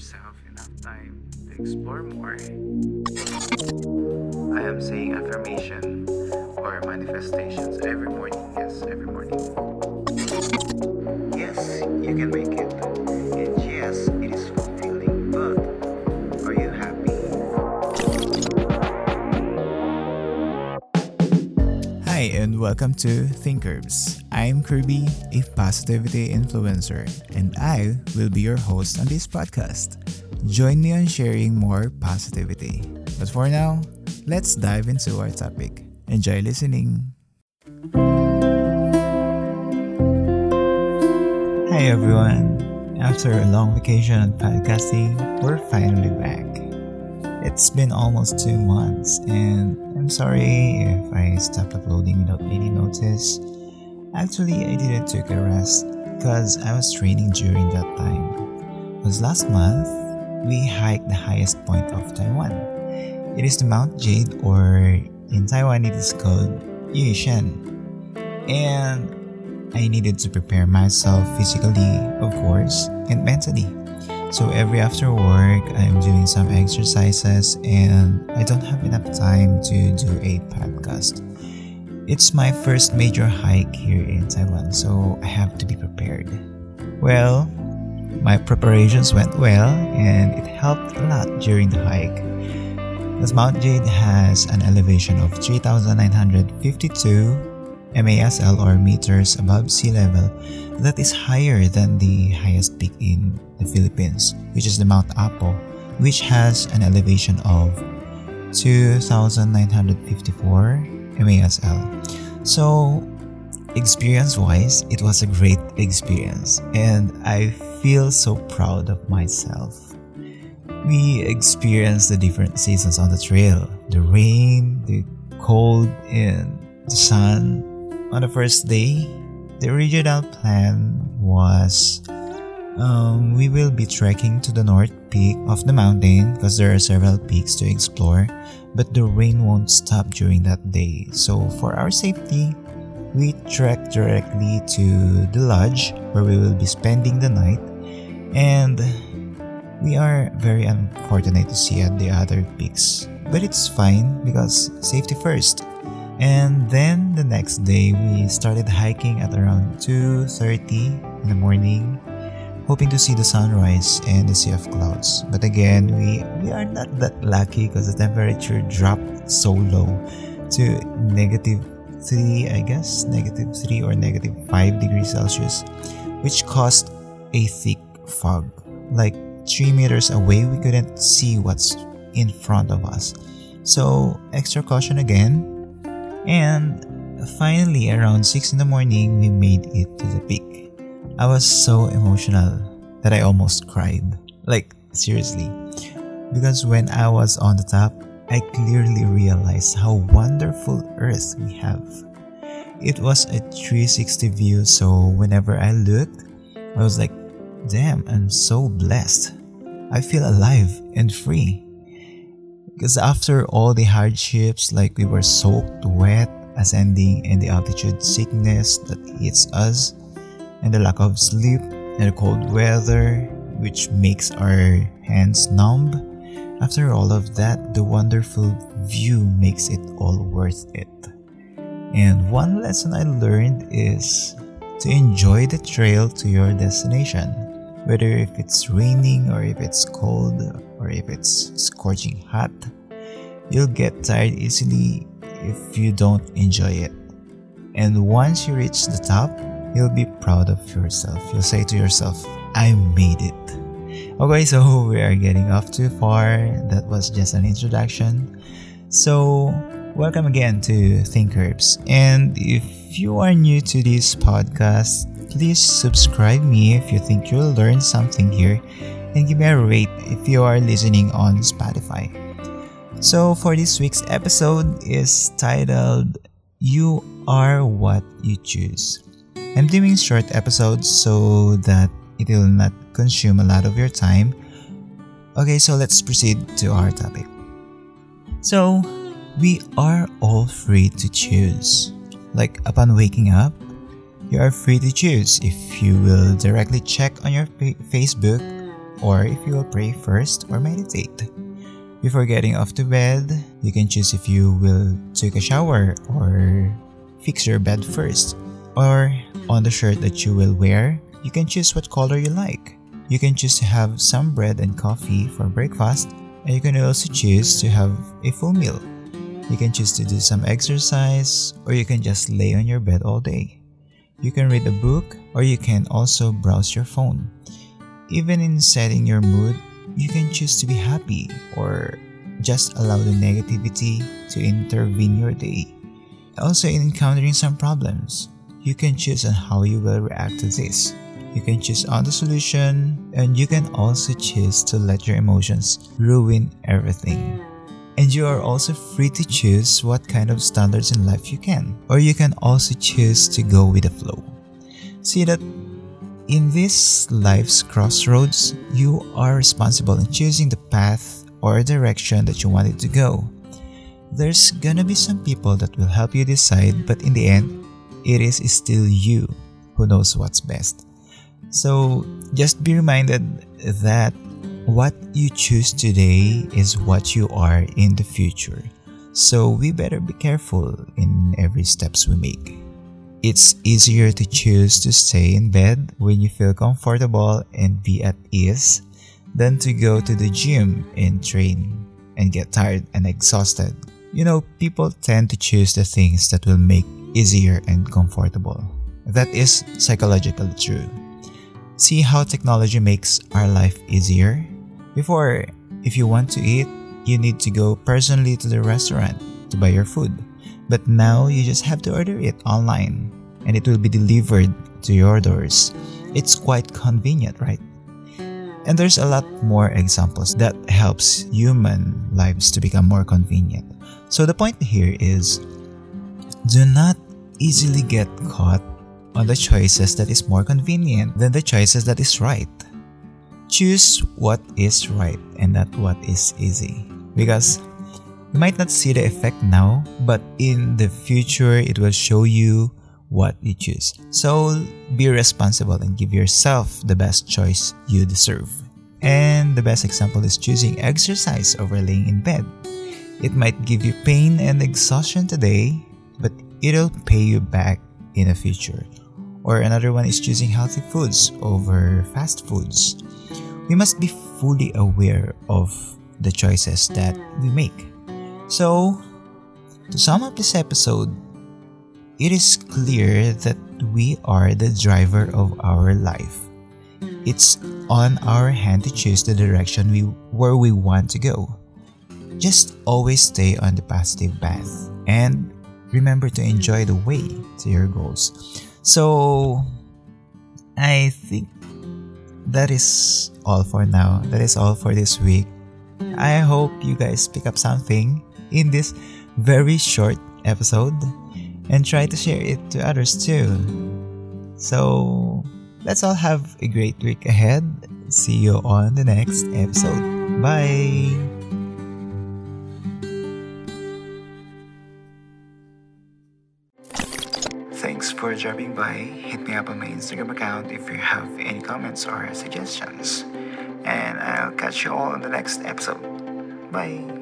yourself enough time to explore more. I am saying affirmation or manifestations every morning. Yes, every morning. Yes, you can make it. And yes, it is fulfilling. But are you happy? Hi, and welcome to Thinkirbz. I'm Kirby, a positivity influencer, and I will be your host on this podcast. Join me on sharing more positivity. But for now, let's dive into our topic. Enjoy listening. Hi, everyone. After a long vacation on podcasting, we're finally back. It's been almost two months, and I'm sorry if I stopped uploading without any notice. Actually, I didn't take a rest because I was training during that time. Was last month we hiked the highest point of Taiwan. It is the Mount Jade, or in Taiwan it is called Yushan. And I needed to prepare myself physically, of course, and mentally. So every after work, I'm doing some exercises and I don't have enough time to do a podcast. It's my first major hike here in Taiwan, so I have to be prepared. Well, my preparations went well and it helped a lot during the hike. As Mount Jade has an elevation of 3,952 MASL or meters above sea level, that is higher than the highest peak in the Philippines, which is the Mount Apo, which has an elevation of 2,954 MASL. Uh, so, experience wise, it was a great experience, and I feel so proud of myself. We experienced the different seasons on the trail the rain, the cold, and the sun. On the first day, the original plan was um, we will be trekking to the north peak of the mountain because there are several peaks to explore, but the rain won't stop during that day. So, for our safety, we trek directly to the lodge where we will be spending the night, and we are very unfortunate to see at the other peaks, but it's fine because safety first. And then the next day we started hiking at around 2:30 in the morning hoping to see the sunrise and the sea of clouds. But again, we we are not that lucky because the temperature dropped so low to negative 3, I guess, negative 3 or negative 5 degrees Celsius, which caused a thick fog. Like 3 meters away, we couldn't see what's in front of us. So, extra caution again. And finally, around 6 in the morning, we made it to the peak. I was so emotional that I almost cried. Like, seriously. Because when I was on the top, I clearly realized how wonderful Earth we have. It was a 360 view, so whenever I looked, I was like, damn, I'm so blessed. I feel alive and free. Because after all the hardships, like we were soaked wet, ascending, and the altitude sickness that hits us, and the lack of sleep, and the cold weather, which makes our hands numb, after all of that, the wonderful view makes it all worth it. And one lesson I learned is to enjoy the trail to your destination, whether if it's raining or if it's cold or if it's scorching hot. You'll get tired easily if you don't enjoy it. And once you reach the top, you'll be proud of yourself. You'll say to yourself, I made it. Okay, so we are getting off too far. That was just an introduction. So, welcome again to Thinkirbz. And if you are new to this podcast, please subscribe me if you think you'll learn something here and give me a rate if you are listening on Spotify. So, for this week's episode is titled You Are What You Choose. I'm doing short episodes so that it will not consume a lot of your time. Okay, so let's proceed to our topic. So, we are all free to choose. Like, upon waking up, you are free to choose if you will directly check on your Facebook or if you will pray first or meditate. Before getting off to bed, you can choose if you will take a shower or fix your bed first. Or on the shirt that you will wear, you can choose what color you like. You can choose to have some bread and coffee for breakfast, and you can also choose to have a full meal. You can choose to do some exercise, or you can just lay on your bed all day. You can read a book, or you can also browse your phone. Even in setting your mood, you can choose to be happy or just allow the negativity to intervene your day. Also, in encountering some problems, you can choose on how you will react to this. You can choose on the solution, and you can also choose to let your emotions ruin everything. And you are also free to choose what kind of standards in life you can, or you can also choose to go with the flow. See that in this life's crossroads, you are responsible in choosing the path or direction that you wanted to go. There's gonna be some people that will help you decide, but in the end, it is still you who knows what's best. So just be reminded that what you choose today is what you are in the future. So we better be careful in every steps we make. It's easier to choose to stay in bed when you feel comfortable and be at ease than to go to the gym and train and get tired and exhausted. You know, people tend to choose the things that will make easier and comfortable. That is psychologically true. See how technology makes our life easier? Before, if you want to eat, you need to go personally to the restaurant to buy your food. But now you just have to order it online and it will be delivered to your doors. It's quite convenient, right? And there's a lot more examples that helps human lives to become more convenient. So the point here is do not easily get caught on the choices that is more convenient than the choices that is right. Choose what is right and not what is easy. Because you might not see the effect now, but in the future, it will show you what you choose. So be responsible and give yourself the best choice you deserve. And the best example is choosing exercise over laying in bed. It might give you pain and exhaustion today, but it'll pay you back in the future. Or another one is choosing healthy foods over fast foods. We must be fully aware of the choices that we make. So, to sum up this episode, it is clear that we are the driver of our life. It's on our hand to choose the direction we where we want to go. Just always stay on the positive path and remember to enjoy the way to your goals. So I think that is all for now. That is all for this week. I hope you guys pick up something in this very short episode and try to share it to others too. So, let's all have a great week ahead. See you on the next episode. Bye! Thanks for dropping by. Hit me up on my Instagram account if you have any comments or suggestions. And I'll catch you all in the next episode. Bye.